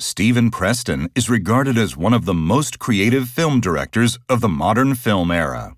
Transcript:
Stephen Preston is regarded as one of the most creative film directors of the modern film era.